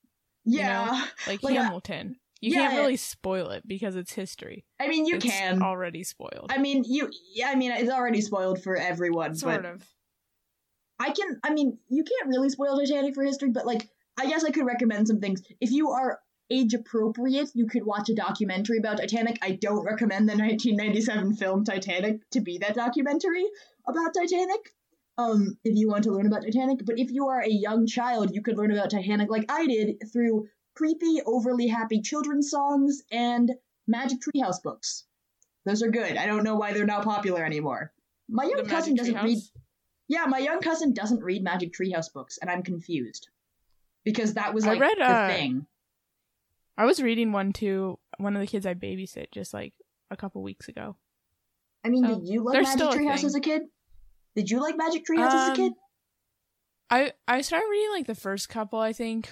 yeah, Like, Like, I- Hamilton, you yeah, can't really spoil it because it's history. I mean you it's can. already spoiled. I mean you. Yeah, I mean it's already spoiled for everyone. sort but of. I can. I mean you can't really spoil Titanic for history, but like I guess I could recommend some things. If you are age appropriate, you could watch a documentary about Titanic. I don't recommend the 1997 film Titanic to be that documentary about Titanic. Um, if you want to learn about Titanic, but if you are a young child, you could learn about Titanic like I did through creepy, overly happy children's songs and magic treehouse books. Those are good. I don't know why they're not popular anymore. My young The cousin Magic doesn't read. Yeah, my young cousin doesn't read Magic Treehouse books, and I'm confused because that was I like read, the uh, thing. I was reading one to one of the kids I babysit just like a couple weeks ago. I mean, so did you love Magic Treehouse as a kid? Did you like Magic tree Treehouse as a Um, kid? I I started reading like the first couple, I think.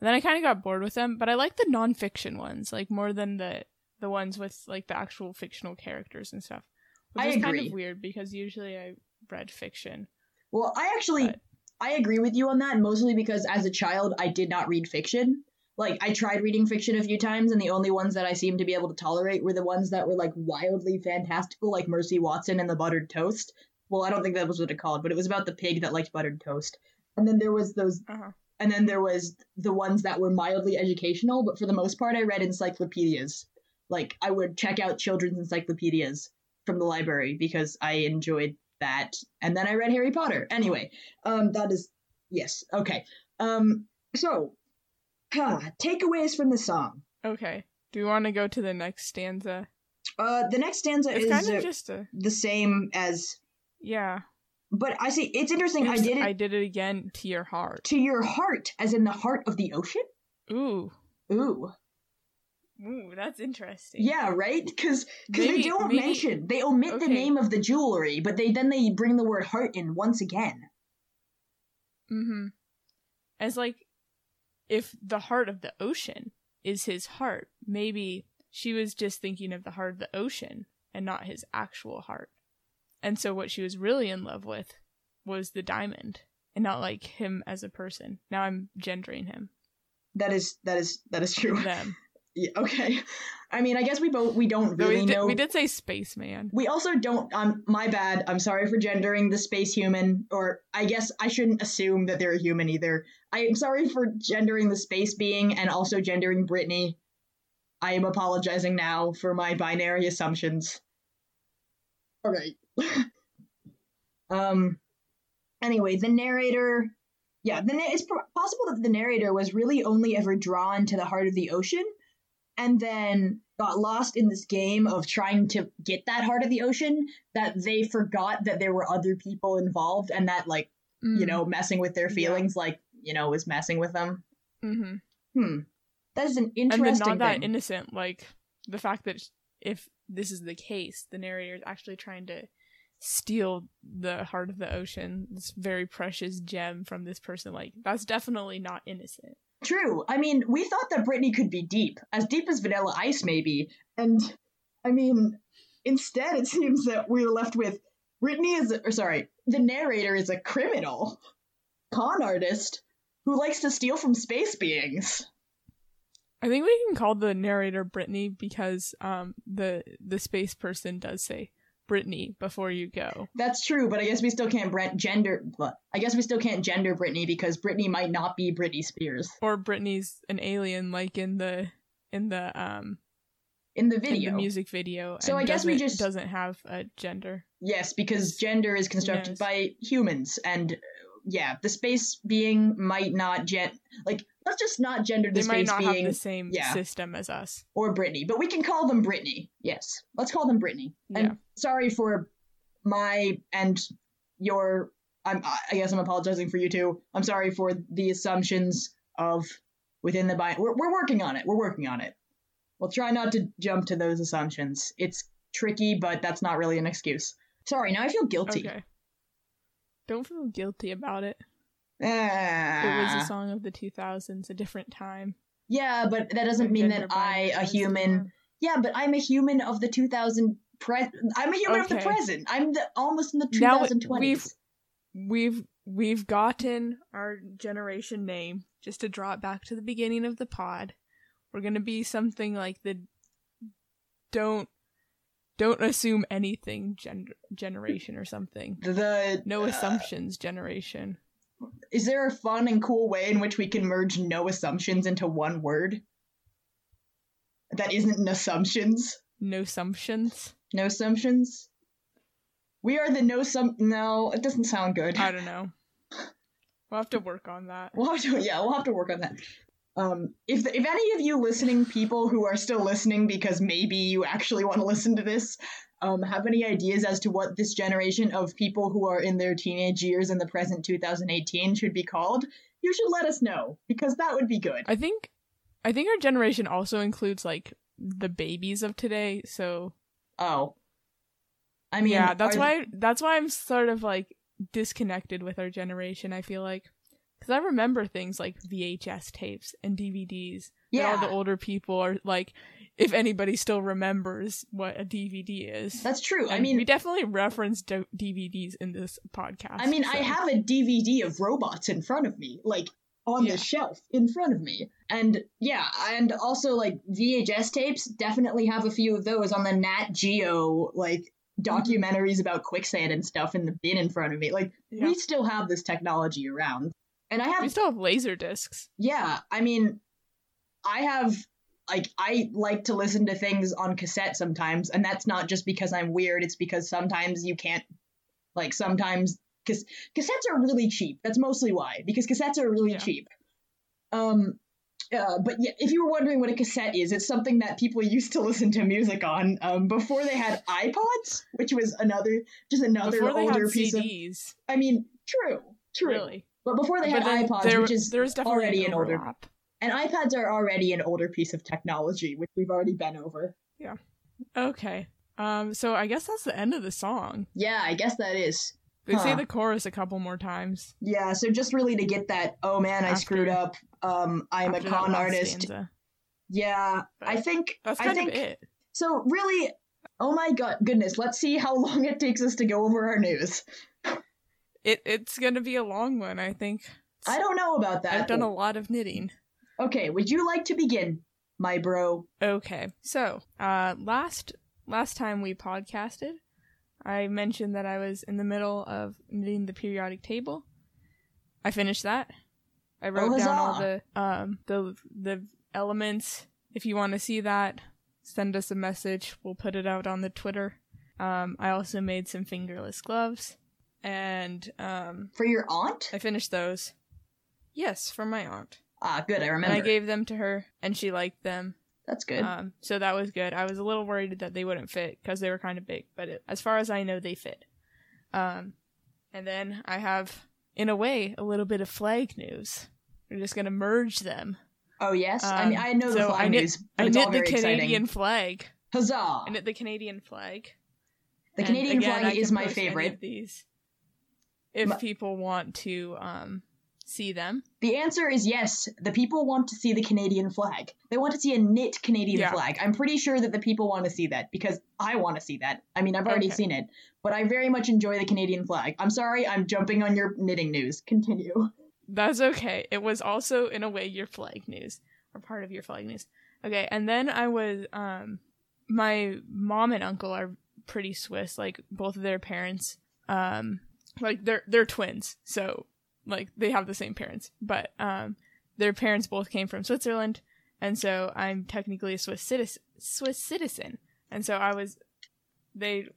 And then I kind of got bored with them, but I like the nonfiction ones like more than the the ones with like the actual fictional characters and stuff. Which I is kind of weird because usually I read fiction. Well, I actually but- I agree with you on that, mostly because as a child I did not read fiction. Like I tried reading fiction a few times, and the only ones that I seemed to be able to tolerate were the ones that were like wildly fantastical, like Mercy Watson and the Buttered Toast. Well, I don't think that was what it called, but it was about the pig that liked buttered toast. And then there was those, Uh-huh. and then there was the ones that were mildly educational, but for the most part, I read encyclopedias. Like I would check out children's encyclopedias from the library because I enjoyed that. And then I read Harry Potter. Anyway, um, that is yes, okay. Um, so, huh, takeaways from the song. Okay. Do you want to go to the next stanza? Uh, the next stanza It's is kind of just a the same as, yeah. but I see it's interesting. I did it I did it again to your heart. to your heart, as in the heart of the ocean. Ooh. Ooh, Ooh, that's interesting. yeah, right? Because because they don't maybe- mention they omit the name of the jewelry, but they then they bring the word heart in once again. Mm-hmm. As like, if the heart of the ocean is his heart, maybe she was just thinking of the heart of the ocean and not his actual heart. And so what she was really in love with was the diamond and not like him as a person. Now I'm gendering him. That is that is that is true. Them. Yeah, okay. I mean, I guess we both we don't really we, did, know. we did say spaceman. We also don't. Um, my bad. I'm sorry for gendering the space human, or I guess I shouldn't assume that they're a human either. I am sorry for gendering the space being and also gendering Britney. I am apologizing now for my binary assumptions. All right. um. Anyway, the narrator. Yeah, the na- it's possible that the narrator was really only ever drawn to the heart of the ocean, and then got lost in this game of trying to get that heart of the ocean that they forgot that there were other people involved and that like you Mm. know messing with their Yeah. feelings like you know was messing with them Mm-hmm. hmm that is an interesting and then not that innocent like the fact that if this is the case the narrator is actually trying to steal the heart of the ocean this very precious gem from this person like that's definitely not innocent True. I mean, we thought that Britney could be deep, as deep as Vanilla Ice, maybe. And I mean, instead, it seems that we're left with Britney is, or sorry, the narrator is a criminal, con artist who likes to steal from space beings. i think we can call the narrator britney because um the the space person does say britney before you go That's true, but I guess we still can't Brent gender. I guess we still can't gender Britney because Britney might not be Britney Spears or britney's an alien like in the in the um in the in video. the music video So and I guess we just- doesn't have a gender Yes, because gender is constructed Yes. by humans, and yeah, the space being might not gen like let's just not gender the they might not being have the same yeah. system as us or Britney, but we can call them Britney. Yes, let's call them Britney. Yeah. And sorry for my and your. I'm. I guess I'm apologizing for you too. I'm sorry for the assumptions of within the bi. We're we're working on it. We're working on it. We'll try not to jump to those assumptions. It's tricky, but that's not really an excuse. Sorry, now I feel guilty. Okay. Don't feel guilty about it. Ah. It was a song of the 2000s, a different time. Yeah, but that doesn't mean that I, a human. Yeah, but I'm a human of the 2000 pre- I'm a human of the present. I'm the almost in the Now we've- We've we've gotten our generation name just to draw it back to the beginning of the pod. We're gonna be something like the don't don't assume anything gender generation or something. the No uh, assumptions generation. Is there a fun and cool way in which we can merge no assumptions into one word? That isn't an assumptions. No assumptions. No assumptions. We are the no sum. No, it doesn't sound good. I don't know. We'll have to work on that. We'll have to. Yeah, we'll have to work on that. Um, if if any of you listening people who are still listening because maybe you actually want to listen to this, um, have any ideas as to what this generation of people who are in their teenage years in the present 2018 should be called, you should let us know because that would be good. I think I think our generation also includes like the babies of today, so Oh. I mean, yeah, that's are- why that's why I'm sort of like disconnected with our generation. I feel like because I remember things like VHS tapes and DVDs. Yeah, all the older people are like, if anybody still remembers what a DVD is. that's true. I And mean, we definitely reference d- DVDs in this podcast. I mean, I have a DVD of robots in front of me, like on Yeah. the shelf in front of me. And yeah, and also like VHS tapes, definitely have a few of those on the Nat Geo like mm-hmm. documentaries about quicksand and stuff in the bin in front of me. Like Yeah. we still have this technology around. And I have we still have laser discs. yeah, I mean I have like I like to listen to things on cassette sometimes, and that's not just because I'm weird, it's because sometimes you can't like sometimes cause cassettes are really cheap. That's mostly why. Because cassettes are really Yeah. cheap. Um uh, but yeah, if you were wondering what a cassette is, it's something that people used to listen to music on um, before they had iPods, which was another just another Before they had older piece of. CDs. I mean, true, true. Really. But before they But had iPods, there, which is there's definitely already an an older. And iPads are already an older piece of technology, which we've already been over. Yeah. Okay. Um. So I guess that's the end of the song. Yeah, I guess that is. They say the chorus a couple more times. Yeah, so just really to get that, oh man, I After- screwed up. Um, I'm a con artist. stanza. Yeah, But I think That's I kind think of it. so. Really, oh my god, goodness. Let's see how long it takes us to go over our news. It it's gonna be a long one. I think. I don't know about that. I've done a lot of knitting. Okay, would you like to begin, my bro? Okay. So, uh last last time we podcasted, I mentioned that I was in the middle of knitting the periodic table. I finished that. I wrote down all the um the the elements. If you want to see that, send us a message. We'll put it out on the Twitter. Um I also made some fingerless gloves and um For your aunt? I finished those. Yes, for my aunt. Ah, good. I And remember. I gave them to her and she liked them. That's good. Um, so that was good. I was a little worried that they wouldn't fit because they were kind of big, but it, as far as I know, they fit. Um, and then I have, in a way, a little bit of flag news. We're just gonna merge them. oh yes, I mean um, I know the flag I knit- news, I knit the Canadian exciting. flag. Huzzah! I knit the Canadian flag. The And Canadian again, flag is my favorite. these, if My- people want to um see them. The answer is yes. The people want to see the Canadian flag. They want to see a knit Canadian Yeah. flag. I'm pretty sure that the people want to see that because I want to see that. I mean, I've already Okay. seen it, but I very much enjoy the Canadian flag. I'm sorry, I'm jumping on your knitting news. Continue. That's okay. It was also in a way your flag news or part of your flag news. Okay, and then I was um my mom and uncle are pretty Swiss, like both of their parents um like they're they're twins. So like they have the same parents, but um their parents both came from Switzerland and so I'm technically a Swiss citizen Swiss citizen. And so I was they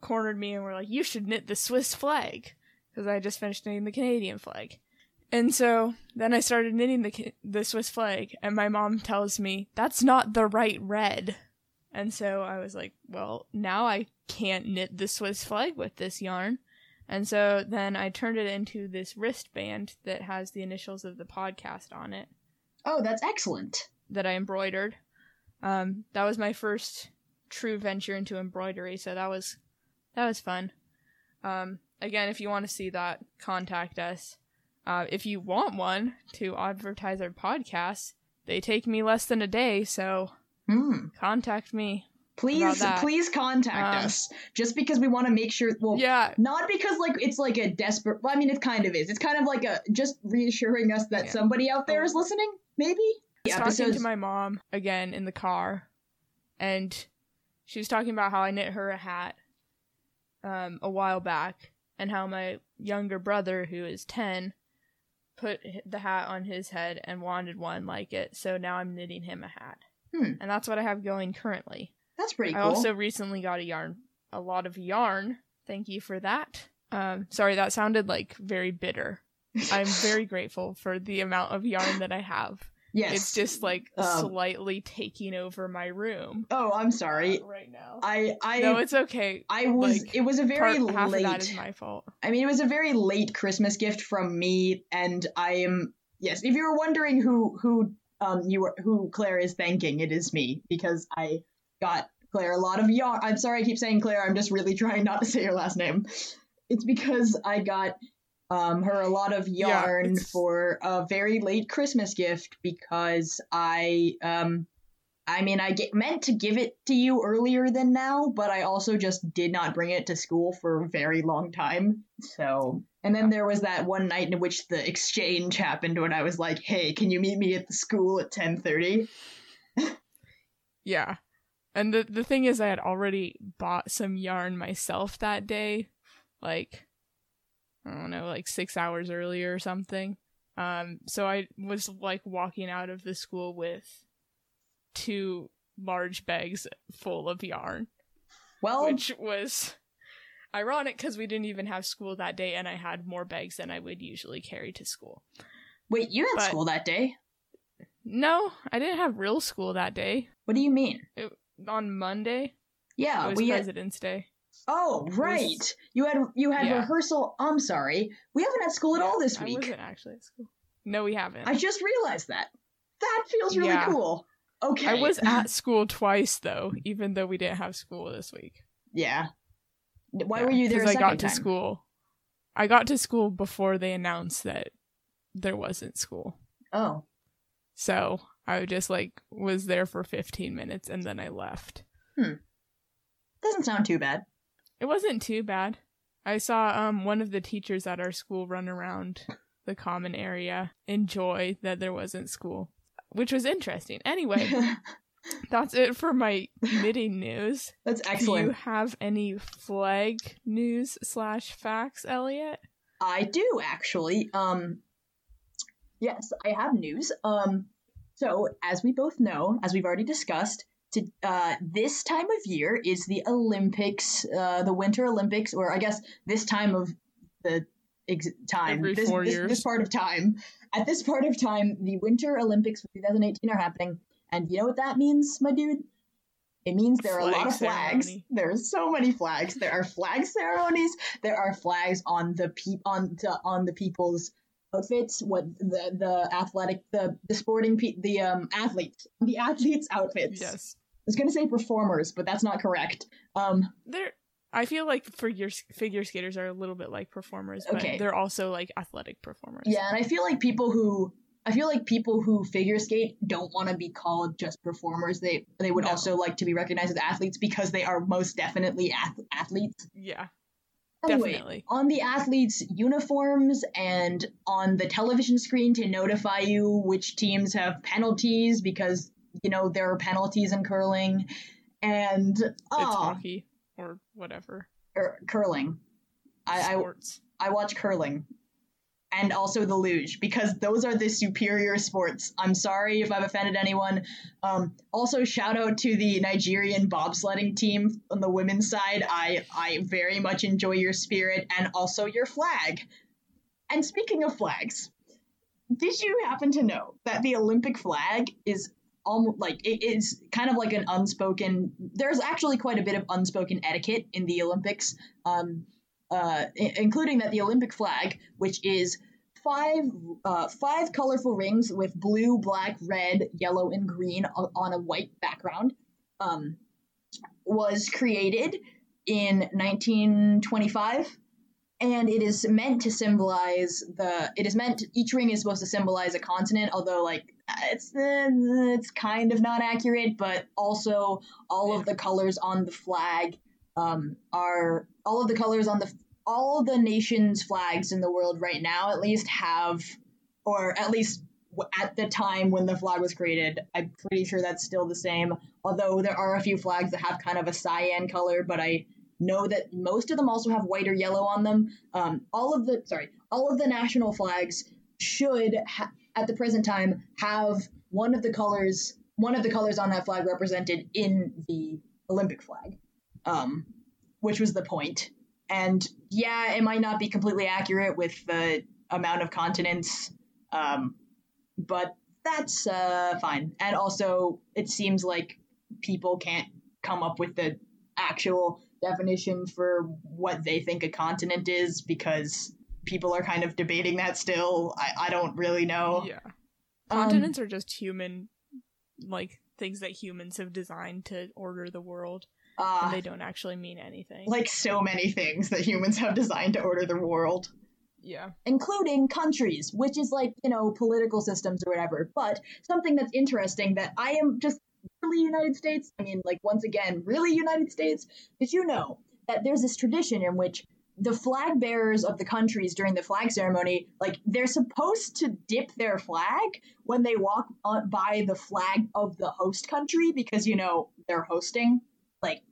cornered me and were like you should knit the Swiss flag because I just finished knitting the Canadian flag. And so then I started knitting the the Swiss flag, and my mom tells me that's not the right red. And so I was like, well, now I can't knit the Swiss flag with this yarn. And so then I turned it into this wristband that has the initials of the podcast on it Oh, that's excellent. that I embroidered. Um, that was my first true venture into embroidery, so that was that was fun. Um, again, if you want to see that, contact us. Uh, if you want one to advertise our podcast, they take me less than a day, so Hmm. contact me. Please, please contact Um, us. Just because we want to make sure. Well, Yeah, Not because like it's like a desperate. Well, I mean, it kind of is. It's kind of like a just reassuring us that Yeah. somebody out there is listening. Maybe. Was talking to my mom again in the car, and she was talking about how I knit her a hat um, a while back, and how my younger brother, who is ten, put the hat on his head and wanted one like it. So now I'm knitting him a hat, Hmm. and that's what I have going currently. That's pretty I also recently got a yarn, a lot of yarn. Thank you for that. Um, sorry, that sounded like very bitter. I'm very grateful for the amount of yarn that I have Yes. It's just like Um, slightly taking over my room Oh, I'm sorry. right now. I I no, it's okay. I was like, it was a very Part, half late of that is my fault. I mean, it was a very late Christmas gift from me, and I am yes. If you were wondering who who um you were who Claire is thanking, it is me because I got Claire a lot of yarn. I'm sorry, I keep saying Claire. I'm just really trying not to say your last name. It's because I got um her a lot of yarn it's- for a very late Christmas gift because I um. I mean, I get, meant to give it to you earlier than now, but I also just did not bring it to school for a very long time. So, and then there was that one night in which the exchange happened when I was like, "Hey, can you meet me at the school at 10:30?" Yeah. And the the thing is I had already bought some yarn myself that day, like I don't know, like 6 hours earlier or something. Um so I was like walking out of the school with two large bags full of yarn, Well, which was ironic cuz we didn't even have school that day and I had more bags than I would usually carry to school. wait, you had but- school that day? No, I didn't have real school that day. What do you mean? On Monday, Yeah, it was we had. President's Day. Oh, right. You had you had Yeah. rehearsal. I'm sorry. We haven't had school at all this I week. wasn't actually at school. No, we haven't. I just realized that. That feels really Yeah. cool. Okay. I was at school twice though, even though we didn't have school this week. Yeah. Why Yeah, were you there a I got to time? school. I got to school before they announced that there wasn't school. Oh. So I just like was there for 15 minutes and then I left. Hmm. Doesn't sound too bad. It wasn't too bad. I saw um one of the teachers at our school run around the common area enjoy that there wasn't school, which was interesting. Anyway, that's it for my knitting news. That's excellent. Do you have any flag news slash facts, Elliot? I do actually. Um Yes, I have news. Um so as we both know, as we've already discussed, to uh this time of year is the Olympics, uh the Winter Olympics or I guess this time of the ex- time this, this, this part of time. At this part of time, the Winter Olympics for 2018 are happening. And you know what that means, my dude? It means there are a lot of flags. ceremony. There are so many flags. There are flag ceremonies. There are flags on the pe- on to, on the people's outfits. What the the athletic the the sporting pe- the um athletes the athletes outfits. Yes. I was gonna say performers, but that's not correct. Um, They're I feel like figure figure skaters are a little bit like performers, but Okay. they're also like athletic performers. yeah, and I feel like people who I feel like people who figure skate don't want to be called just performers. They they would No. also like to be recognized as athletes because they are most definitely ath- athletes. Yeah. Anyway, Definitely. on the athletes' uniforms and on the television screen to notify you which teams have penalties because you know there are penalties in curling and It's oh, hockey or whatever. er, curling. I, I I watch curling and also the luge because those are the superior sports. I'm sorry if I've offended anyone. Um, also, shout out to the Nigerian bobsledding team on the women's side. I I very much enjoy your spirit and also your flag. And speaking of flags, did you happen to know that the Olympic flag is almost like it is kind of like an unspoken? There's actually quite a bit of unspoken etiquette in the Olympics. Um, uh, i- including that the Olympic flag, which is five uh, five colorful rings with blue, black, red, yellow, and green on a white background, um, was created in 1925. And it is meant to symbolize the. It is meant. each ring is supposed to symbolize a continent, although like it's it's kind of not accurate. But also, all of the colors on the flag um, are all of the colors on the all the nations' flags in the world right now at least have, or at least at the time when the flag was created, I'm pretty sure that's still the same. Although there are a few flags that have kind of a cyan color, but I know that most of them also have white or yellow on them. Um, all of the sorry, all of the national flags should ha- at the present time have one of the colors one of the colors on that flag represented in the Olympic flag um, which was the point. And yeah, it might not be completely accurate with the amount of continents, um, but that's uh, fine. And also, it seems like people can't come up with the actual definition for what they think a continent is because people are kind of debating that still. I, I don't really know. Yeah. Continents um, are just human, like things that humans have designed to order the world. Uh, and they don't actually mean anything. Like so many things that humans have designed to order the world. Yeah. Including countries, which is like, you know, political systems or whatever. But something that's interesting that I am just really United States, I mean, like, once again, really United States, did you know that there's this tradition in which the flag bearers of the countries during the flag ceremony, like they're supposed to dip their flag when they walk by the flag of the host country because you know they're hosting. Like,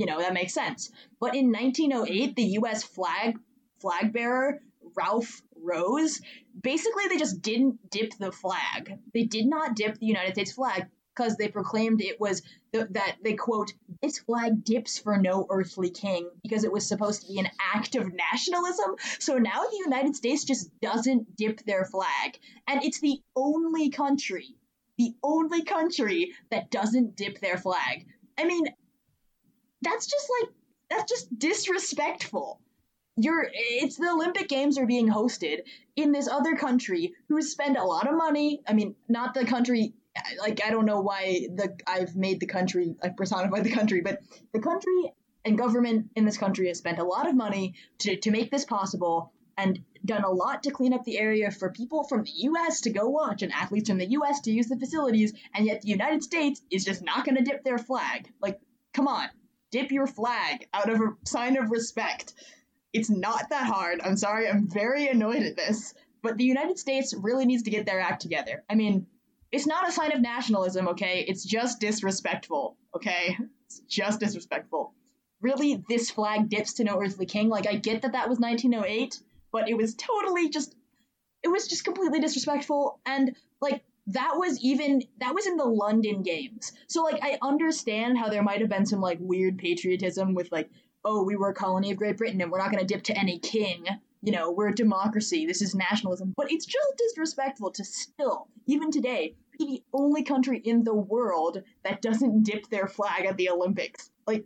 you know that makes sense. But in 1908, the U.S. flag flag bearer Ralph Rose, basically they just didn't dip the flag. They did not dip the United States flag because they proclaimed it was th- that they quote this flag dips for no earthly king because it was supposed to be an act of nationalism so now the united states just doesn't dip their flag and it's the only country the only country that doesn't dip their flag i mean that's just like that's just disrespectful. You're it's the olympic games are being hosted in this other country who spend a lot of money. I mean not the country like I don't know why the I've made the country I personified the country, but the country and government in this country has spent a lot of money to, to make this possible and done a lot to clean up the area for people from the US to go watch and athletes from the US to use the facilities, and yet the United States is just not gonna dip their flag. Like, come on, dip your flag out of a sign of respect. It's not that hard. I'm sorry, I'm very annoyed at this. But the United States really needs to get their act together. I mean, it's not a sign of nationalism, okay? It's just disrespectful, okay? It's just disrespectful. Really, this flag dips to no earthly king. Like, I get that that was 1908, but it was totally just, it was just completely disrespectful. And, like, that was even, that was in the London Games. So, like, I understand how there might have been some, like, weird patriotism with, like, oh, we were a colony of Great Britain and we're not going to dip to any king you know, we're a democracy, this is nationalism. But it's just disrespectful to still, even today, be the only country in the world that doesn't dip their flag at the Olympics. Like,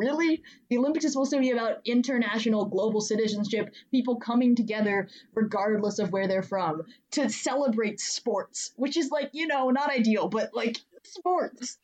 really? The Olympics is supposed to be about international global citizenship, people coming together regardless of where they're from to celebrate sports, which is like, you know, not ideal, but like sports.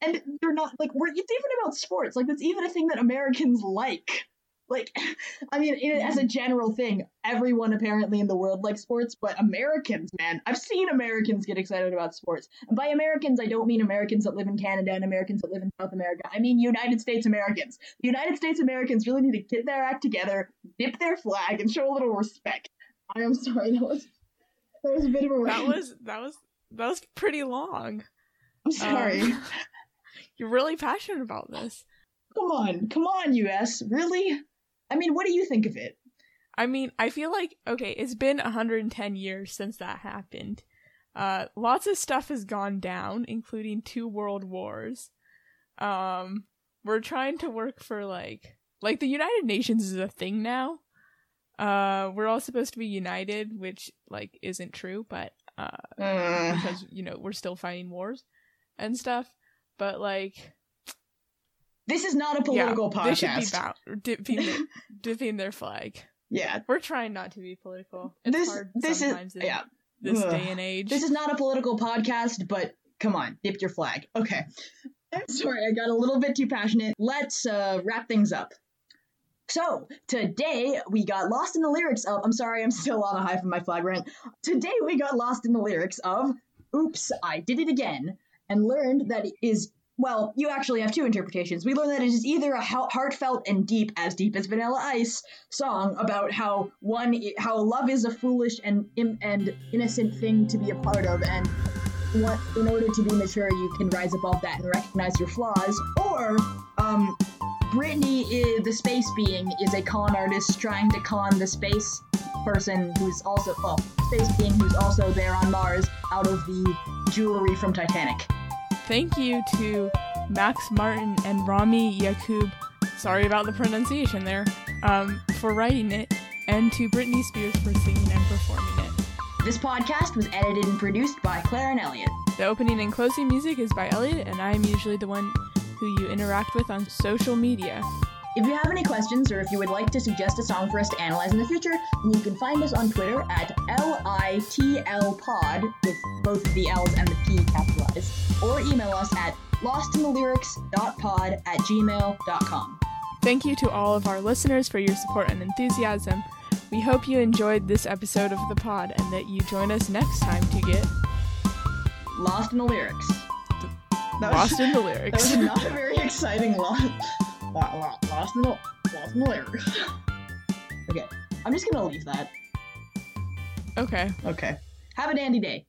And they're not like we're it's even about sports. Like that's even a thing that Americans like. Like, I mean, it, as a general thing, everyone apparently in the world likes sports, but Americans, man, I've seen Americans get excited about sports. And by Americans, I don't mean Americans that live in Canada and Americans that live in South America. I mean United States Americans. The United States Americans really need to get their act together, dip their flag, and show a little respect. I am sorry, that was that was a bit of a that was that was that was pretty long. I'm sorry. Um, you're really passionate about this. Come on, come on, US, really? I mean, what do you think of it? I mean, I feel like okay, it's been 110 years since that happened. Uh, lots of stuff has gone down, including two world wars. Um, we're trying to work for like like the United Nations is a thing now. Uh, we're all supposed to be united, which like isn't true, but uh, uh. because you know we're still fighting wars and stuff. But like this is not a political yeah, podcast. They should be bound, dipping, their, dipping their flag. Yeah, we're trying not to be political. It's this hard this is yeah. This Ugh. day and age. This is not a political podcast, but come on, dip your flag. Okay. I'm sorry, I got a little bit too passionate. Let's uh, wrap things up. So, today we got lost in the lyrics of. I'm sorry, I'm still on a high from my flag rant. Today we got lost in the lyrics of Oops, I Did It Again, and learned that it is well, you actually have two interpretations. We learn that it is either a heartfelt and deep, as deep as Vanilla Ice, song about how one, how love is a foolish and and innocent thing to be a part of, and what, in order to be mature, you can rise above that and recognize your flaws. Or, um, Britney, is, the space being, is a con artist trying to con the space person who's also, well, space being who's also there on Mars out of the jewelry from Titanic. Thank you to Max Martin and Rami Yacoub, sorry about the pronunciation there, um, for writing it, and to Britney Spears for singing and performing it. This podcast was edited and produced by Claire and Elliot. The opening and closing music is by Elliot, and I am usually the one who you interact with on social media. If you have any questions or if you would like to suggest a song for us to analyze in the future, then you can find us on Twitter at LITLPod with both the L's and the P capitalized, or email us at lostinthelyrics.pod at gmail.com. Thank you to all of our listeners for your support and enthusiasm. We hope you enjoyed this episode of the pod and that you join us next time to get Lost in the Lyrics. That lost in the lyrics. That was not a very exciting lost. Lost in the, lost in the lyrics. Okay, I'm just gonna leave that. okay. Okay. Have a dandy day.